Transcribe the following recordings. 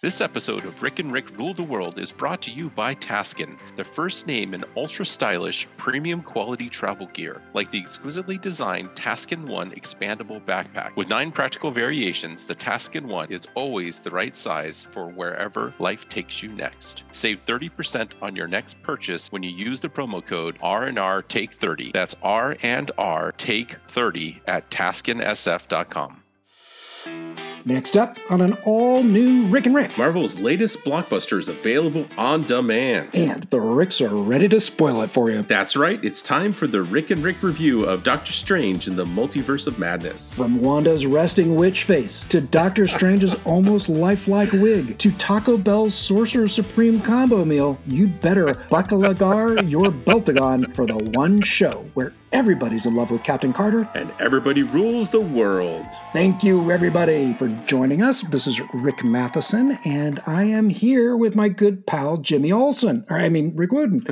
This episode of Rick and Rick Rule the World is brought to you by Taskin, the first name in ultra stylish, premium quality travel gear, like the exquisitely designed Taskin One expandable backpack. With nine practical variations, the Taskin One is always the right size for wherever life takes you next. Save 30% on your next purchase when you use the promo code R&R Take 30. That's R and R Take 30 at taskinsf.com. Next up on an all new Rick and Rick. Marvel's latest blockbuster is available on demand. And the Ricks are ready to spoil it for you. That's right, it's time for the Rick and Rick review of Doctor Strange in the Multiverse of Madness. From Wanda's resting witch face to Doctor Strange's almost lifelike wig to Taco Bell's Sorcerer Supreme combo meal, you'd better buckle your beltagon for the one show where everybody's in love with Captain Carter. And everybody rules the world. Thank you, everybody, for joining us. This is Rick Matheson, and I am here with my good pal Jimmy Olsen. Or I mean Rick Wootten.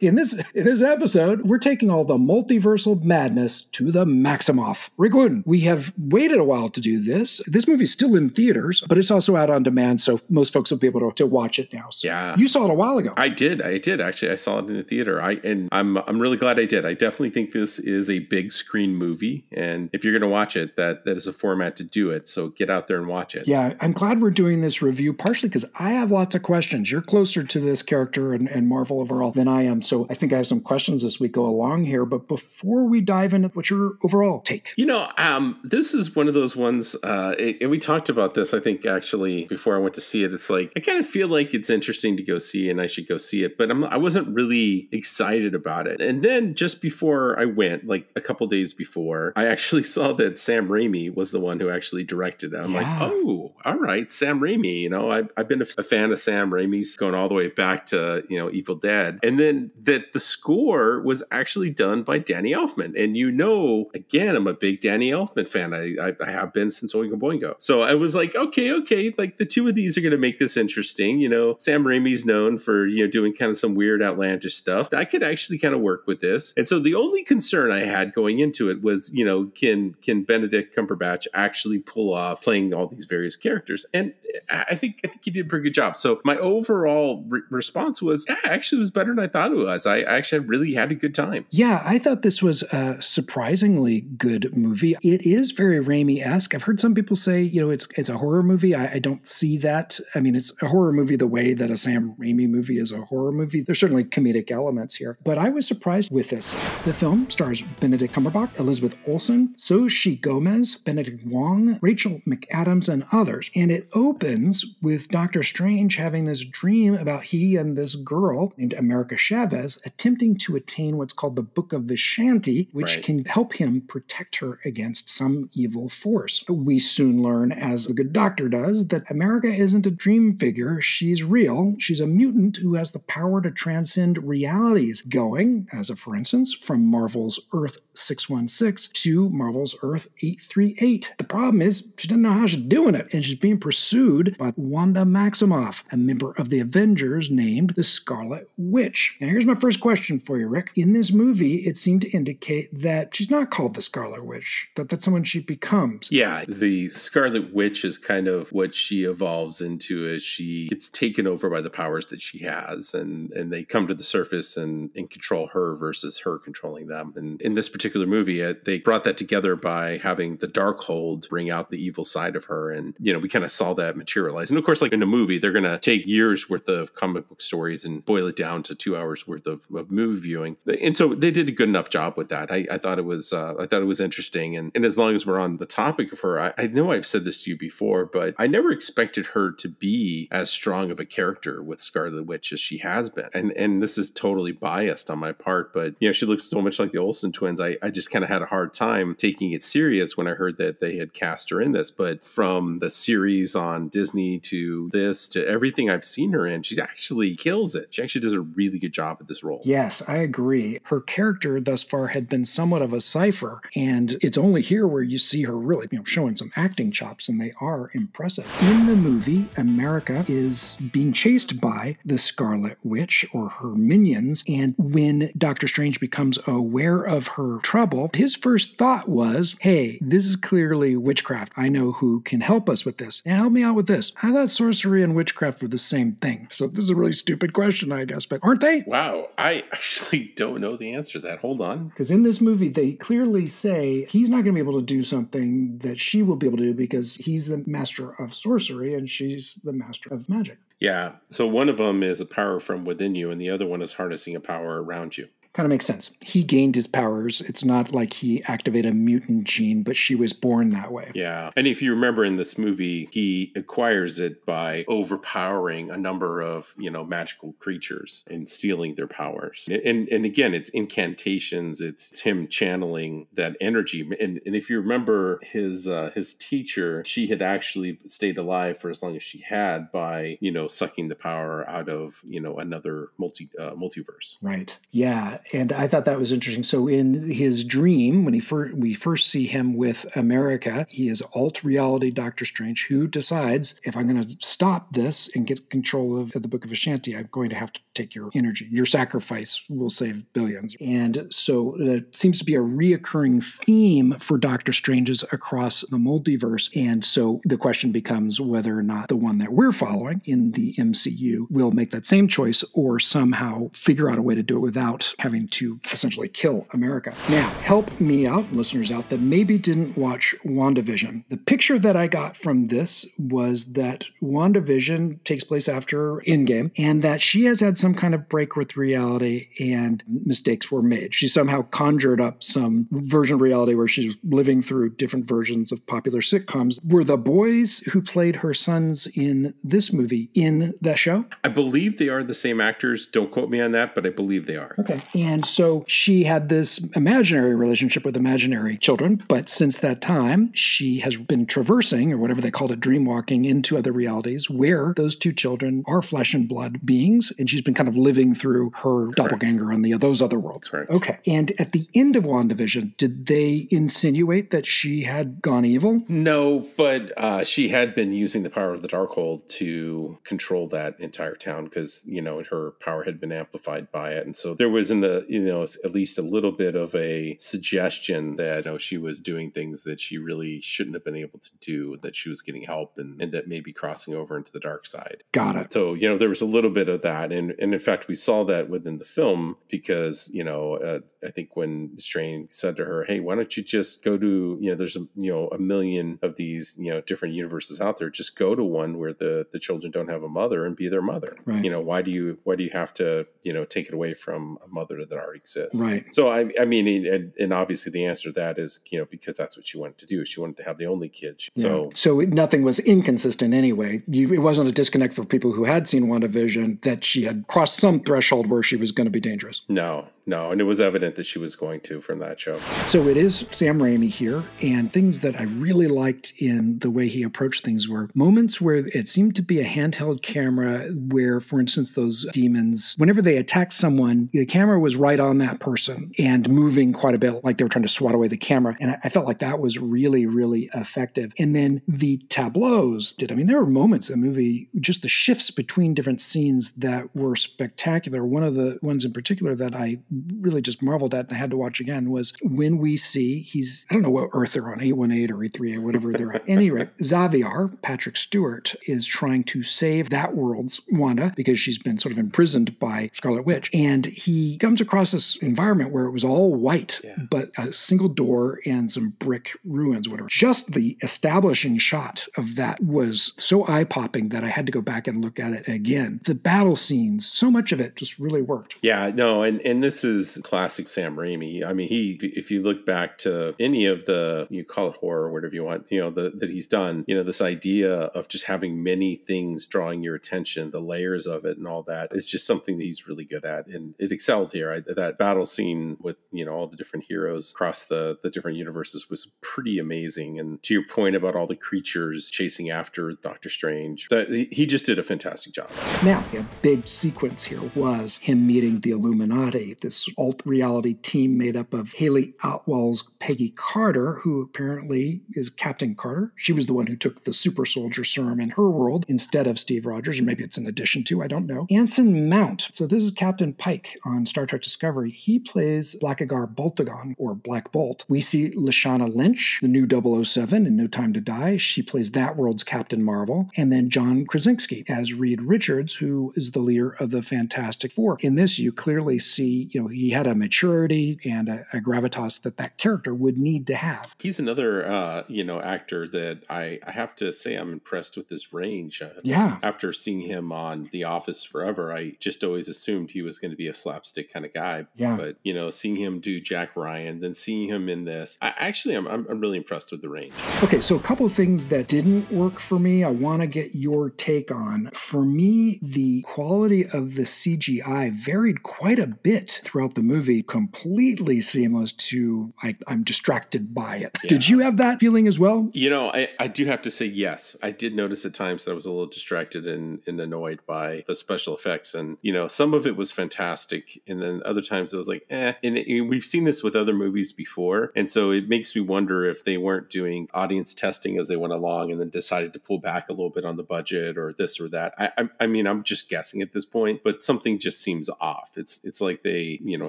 In this in this episode, we're taking all the multiversal madness to the Maximoff. Rick Wootten, we have waited a while to do this. This movie's still in theaters, but it's also out on demand, so most folks will be able to, to watch it now. So Yeah. you saw it a while ago. I did. I did actually. I saw it in the theater. I and I'm I'm really glad I did. I definitely think this is a big screen movie, and if you're going to watch it, that that is a format to do it. So get out there and watch it. Yeah, I'm glad we're doing this review, partially because I have lots of questions. You're closer to this character and, and Marvel overall than I am. So I think I have some questions as we go along here. But before we dive into what's your overall take? You know, um, this is one of those ones, uh, and we talked about this, I think, actually, before I went to see it. It's like, I kind of feel like it's interesting to go see and I should go see it, but I'm, I wasn't really excited about it. And then just before I went, like a couple days before, I actually saw that Sam Raimi was the one who actually directed it. I'm Yeah. like, oh, all right, Sam Raimi. You know, I, I've been a, a fan of Sam Raimi's going all the way back to, you know, Evil Dead. And then that the score was actually done by Danny Elfman. And you know, again, I'm a big Danny Elfman fan. I, I, I have been since Oingo Boingo. So I was like, okay, okay, like the two of these are going to make this interesting. You know, Sam Raimi's known for, you know, doing kind of some weird outlandish stuff. I could actually kind of work with this. And so the only concern I had going into it was, you know, can can Benedict Cumberbatch actually pull off playing all these various characters? And I think I think he did a pretty good job. So my overall re- response was, yeah, actually it was better than I thought it was. I actually really had a good time. Yeah, I thought this was a surprisingly good movie. It is very Raimi esque. I've heard some people say, you know, it's it's a horror movie. I, I don't see that. I mean, it's a horror movie the way that a Sam Raimi movie is a horror movie. There's certainly comedic elements here, but I was surprised with this. The film stars Benedict Cumberbatch, Elizabeth Olsen, Xochitl Gomez, Benedict Wong, Rachel McAdams, and others. And it opens with Doctor Strange having this dream about he and this girl named America Chavez attempting to attain what's called the Book of Vishanti, which Right. can help him protect her against some evil force. We soon learn, as the good doctor does, that America isn't a dream figure. She's real. She's a mutant who has the power to transcend realities, going, as a for instance, from Marvel's Earth 616 to Marvel's Earth 838. The problem is she doesn't know how she's doing it, and she's being pursued by Wanda Maximoff, a member of the Avengers named the Scarlet Witch. Now, here's my first question for you, Rick. In this movie, it seemed to indicate that she's not called the Scarlet Witch, that that's someone she becomes. Yeah, the Scarlet Witch is kind of what she evolves into as she gets taken over by the powers that she has, and and they come to the surface and, and control her versus her controlling them. And in this particular movie, uh, they brought that together by having the Darkhold bring out the evil side of her, and you know we kind of saw that materialize. And of course, like in a movie, they're going to take years worth of comic book stories and boil it down to two hours worth of, of movie viewing. And so they did a good enough job with that. I, I thought it was uh, I thought it was interesting. And, and as long as we're on the topic of her, I, I know I've said this to you before, but I never expected her to be as strong of a character with Scarlet Witch as she has been. And and this is totally biased on my part, but you know she looks so much like the Olsen twins. I, I just kind of had a hard time taking it serious when I heard that they had cast her in this. But from the series on Disney to this to everything I've seen her in, she actually kills it. She actually does a really good job at this role. Yes, I agree. Her character thus far had been somewhat of a cipher, and it's only here where you see her really, you know, showing some acting chops, and they are impressive. In the movie, America is being chased by the Scarlet Witch or her minions, and when Doctor Strange becomes aware of her trouble, his first thought was, "Hey, this is clearly witchcraft. I know who can help us with this. Now help me out with with this? I thought sorcery and witchcraft were the same thing. So this is a really stupid question, I guess, but aren't they? Wow, I actually don't know the answer to that. Hold on. Because in this movie, they clearly say he's not going to be able to do something that she will be able to do because he's the master of sorcery and she's the master of magic. Yeah. So one of them is a power from within you, and the other one is harnessing a power around you kind of makes sense. He gained his powers. It's not like he activated a mutant gene, but she was born that way. Yeah. And if you remember in this movie, he acquires it by overpowering a number of, you know, magical creatures and stealing their powers. And and again, it's incantations, it's him channeling that energy. And and if you remember his uh, his teacher, she had actually stayed alive for as long as she had by, you know, sucking the power out of, you know, another multi uh, multiverse. Right. Yeah and I thought that was interesting. So in his dream, when he fir- we first see him with America, he is alt reality Doctor Strange who decides if I'm going to stop this and get control of, the Book of Vishanti, I'm going to have to take your energy. Your sacrifice will save billions. And so it seems to be a reoccurring theme for Doctor Strange's across the multiverse. And so the question becomes whether or not the one that we're following in the MCU will make that same choice or somehow figure out a way to do it without having having to essentially kill America. Now, help me out, listeners out that maybe didn't watch WandaVision. The picture that I got from this was that WandaVision takes place after Endgame and that she has had some kind of break with reality and mistakes were made. She somehow conjured up some version of reality where she's living through different versions of popular sitcoms. Were the boys who played her sons in this movie in that show? I believe they are the same actors. Don't quote me on that, but I believe they are. Okay. And so she had this imaginary relationship with imaginary children. But since that time, she has been traversing, or whatever they called it, dream walking into other realities where those two children are flesh and blood beings. And she's been kind of living through her Correct. doppelganger on the those other worlds. Correct. Okay. And at the end of WandaVision, did they insinuate that she had gone evil? No, but uh, she had been using the power of the Darkhold to control that entire town because, you know, her power had been amplified by it. And so there was in the you know at least a little bit of a suggestion that you know she was doing things that she really shouldn't have been able to do that she was getting help and, and that maybe crossing over into the dark side. Got it. So you know there was a little bit of that and, and in fact we saw that within the film because you know uh, i think when Strange said to her hey why don't you just go to you know there's a you know a million of these you know different universes out there. Just go to one where the the children don't have a mother and be their mother. Right. you know why do you why do you have to you know take it away from a mother that already exists. Right. So I, I mean, and, and, obviously the answer to that is, you know, because that's what she wanted to do. She wanted to have the only kid. So, yeah. so nothing was inconsistent anyway. You, it wasn't a disconnect for people who had seen WandaVision that she had crossed some threshold where she was going to be dangerous. No, no, and it was evident that she was going to from that show. So it is Sam Raimi here, and things that I really liked in the way he approached things were moments where it seemed to be a handheld camera, where, for instance, those demons, whenever they attacked someone, the camera was right on that person and moving quite a bit, like they were trying to swat away the camera. And I felt like that was really, really effective. And then the tableaus did. I mean, there were moments in the movie, just the shifts between different scenes that were spectacular. One of the ones in particular that I really just marveled at and I had to watch again was when we see he's, I don't know what Earth they're on, 818 or E3A, whatever they're on. Any rate, Xavier, Patrick Stewart, is trying to save that world's Wanda because she's been sort of imprisoned by Scarlet Witch. And he comes across this environment where it was all white, yeah. but a single door and some brick ruins, whatever. Just the establishing shot of that was so eye popping that I had to go back and look at it again. The battle scenes, so much of it just really worked. Yeah, no, and, and this is classic Sam Raimi. I mean, he, if you look back to any of the, you call it horror, whatever you want, you know, the, that he's done, you know, this idea of just having many things drawing your attention, the layers of it and all that is just something that he's really good at. And it excelled here. I, that battle scene with, you know, all the different heroes across the, the different universes was pretty amazing. And to your point about all the creatures chasing after Doctor Strange, that, he just did a fantastic job. Now, a big sequence here was him meeting the Illuminati, the this alt reality team made up of Hayley Atwell's Peggy Carter, who apparently is Captain Carter. She was the one who took the super soldier serum in her world instead of Steve Rogers, or maybe it's in addition to, I don't know. Anson Mount. So this is Captain Pike on Star Trek Discovery. He plays Blackagar Boltagon, or Black Bolt. We see Lashana Lynch, the new 007 in No Time to Die. She plays that world's Captain Marvel. And then John Krasinski as Reed Richards, who is the leader of the Fantastic Four. In this, you clearly see, you he had a maturity and a, a gravitas that that character would need to have. He's another, uh, you know, actor that I, I have to say I'm impressed with his range. Uh, yeah. After seeing him on The Office forever, I just always assumed he was going to be a slapstick kind of guy. Yeah. But, you know, seeing him do Jack Ryan, then seeing him in this, I actually, I'm, I'm, I'm really impressed with the range. Okay, so a couple of things that didn't work for me, I want to get your take on. For me, the quality of the CGI varied quite a bit throughout the movie, completely seamless to I, am distracted by it. Yeah. Did you have that feeling as well? You know, I, I do have to say yes. I did notice at times that I was a little distracted and, and annoyed by the special effects. And, you know, some of it was fantastic. And then other times it was like, eh. And it, we've seen this with other movies before. And so it makes me wonder if they weren't doing audience testing as they went along and then decided to pull back a little bit on the budget or this or that. I, I, I mean, I'm just guessing at this point, but something just seems off. It's it's like they you know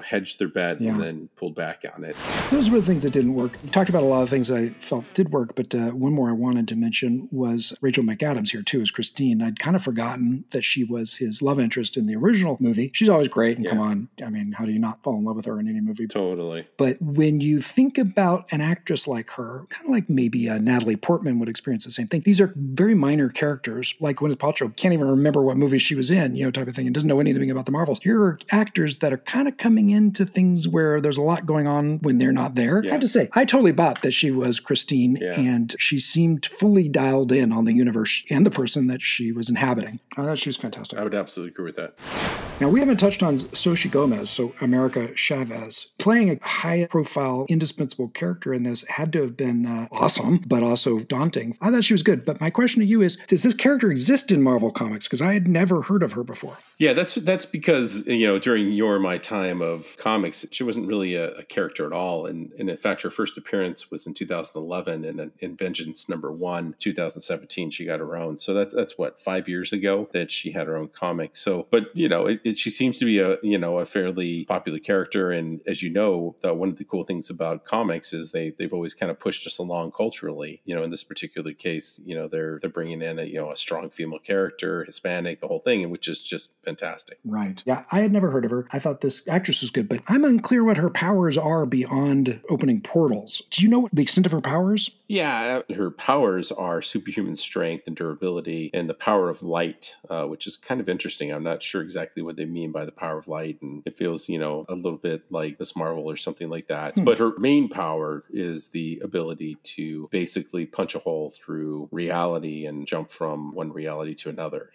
hedged their bet yeah. and then pulled back on it. Those were the things that didn't work. We talked about a lot of things I felt did work, but uh, one more I wanted to mention was Rachel McAdams here too as Christine. I'd kind of forgotten that she was his love interest in the original movie. She's always great, and yeah. come on, I mean, how do you not fall in love with her in any movie? Totally. But when you think about an actress like her, kind of like maybe uh, Natalie Portman would experience the same thing. These are very minor characters, like Gwyneth Paltrow can't even remember what movie she was in, you know, type of thing, and doesn't know anything about the Marvels. Here are actors that are kind of coming into things where there's a lot going on when they're not there. Yeah. I have to say, I totally bought that she was Christine, yeah. and she seemed fully dialed in on the universe and the person that she was inhabiting. I thought she was fantastic. I would absolutely agree with that. Now, we haven't touched on Xochitl Gomez, so America Chavez. Playing a high profile, indispensable character in this had to have been uh, awesome, but also daunting. I thought she was good. But my question to you is Does this character exist in Marvel Comics? Because I had never heard of her before. Yeah, that's that's because, you know, during your my time of comics, she wasn't really a, a character at all. And, and in fact, her first appearance was in 2011 and in Vengeance number one, 2017, she got her own. So that, that's what, five years ago that she had her own comic. So, but, you know, it, it, she seems to be a, you know, a fairly popular character. And as you know, one of the cool things about comics is they, they've always kind of pushed us along culturally. You know, in this particular case, you know, they're, they're bringing in a, you know, a strong female character, Hispanic, the whole thing, and which is just fantastic. Right. Yeah. I had never heard of her. I thought this actress was good, but I'm unclear what her powers are beyond opening portals. Do you know the extent of her powers? Yeah, her powers are superhuman strength and durability, and the power of light, uh, which is kind of interesting. I'm not sure exactly what they mean by the power of light, and it feels, you know, a little bit like this Marvel or something like that. Hmm. But her main power is the ability to basically punch a hole through reality and jump from one reality to another.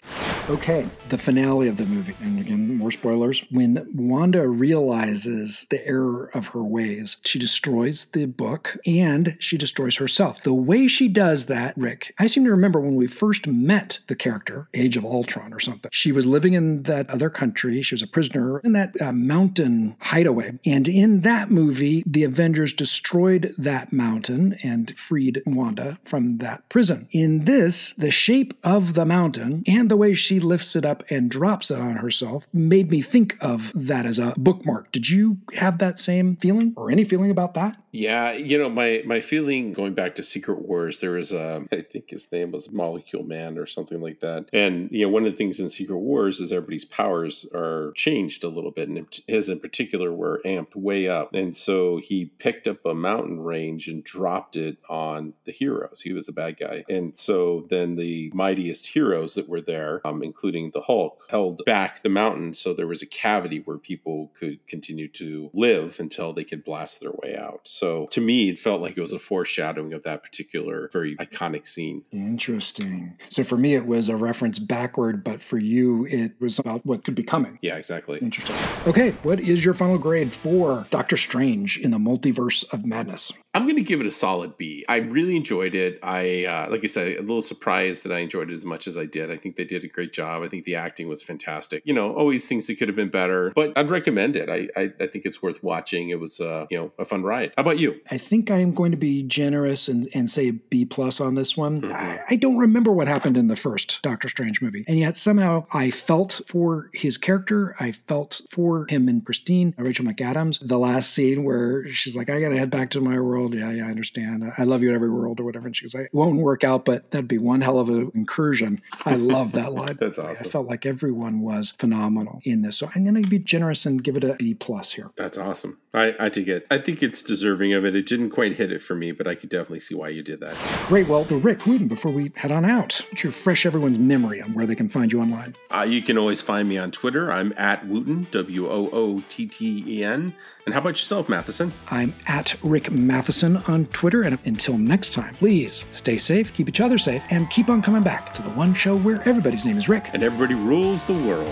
Okay, the finale of the movie, and again, more spoilers. When Wanda realizes the error of her ways, she destroys the book and she destroys herself herself. The way she does that, Rick, I seem to remember when we first met the character, Age of Ultron or something. She was living in that other country. She was a prisoner in that uh, mountain hideaway. And in that movie, the Avengers destroyed that mountain and freed Wanda from that prison. In this, the shape of the mountain and the way she lifts it up and drops it on herself made me think of that as a bookmark. Did you have that same feeling or any feeling about that? Yeah, you know, my my feeling going back to Secret Wars, there was a I think his name was Molecule Man or something like that. And you know, one of the things in Secret Wars is everybody's powers are changed a little bit, and his in particular were amped way up. And so he picked up a mountain range and dropped it on the heroes. He was the bad guy, and so then the mightiest heroes that were there, um, including the Hulk, held back the mountain so there was a cavity where people could continue to live until they could blast their way out. So to me, it felt like it was a foreshadowing of that particular very iconic scene. Interesting. So for me, it was a reference backward, but for you, it was about what could be coming. Yeah, exactly. Interesting. Okay, what is your final grade for Doctor Strange in the Multiverse of Madness? I'm going to give it a solid B. I really enjoyed it. I, uh, like I said, a little surprised that I enjoyed it as much as I did. I think they did a great job. I think the acting was fantastic. You know, always things that could have been better, but I'd recommend it. I, I, I think it's worth watching. It was, uh, you know, a fun ride. How about you? I think I am going to be generous and, and say a B plus on this one. Mm-hmm. I, I don't remember what happened in the first Doctor Strange movie, and yet somehow I felt for his character. I felt for him and Christine, Rachel McAdams. The last scene where she's like, "I got to head back to my world." Yeah, yeah, I understand. I love you in every world or whatever. And she goes, "It won't work out, but that'd be one hell of an incursion." I love that line. That's awesome. I felt like everyone was phenomenal in this, so I'm going to be generous and give it a B plus here. That's awesome. I, I take it. I think it's deserving of it. It didn't quite hit it for me, but I could definitely see why you did that. Great. Well, Rick Wootten, before we head on out, you refresh everyone's memory on where they can find you online? Uh, you can always find me on Twitter. I'm at Wootten, W O O T T E N. And how about yourself, Matheson? I'm at Rick Matheson on Twitter. And until next time, please stay safe, keep each other safe, and keep on coming back to the one show where everybody's name is Rick. And everybody rules the world.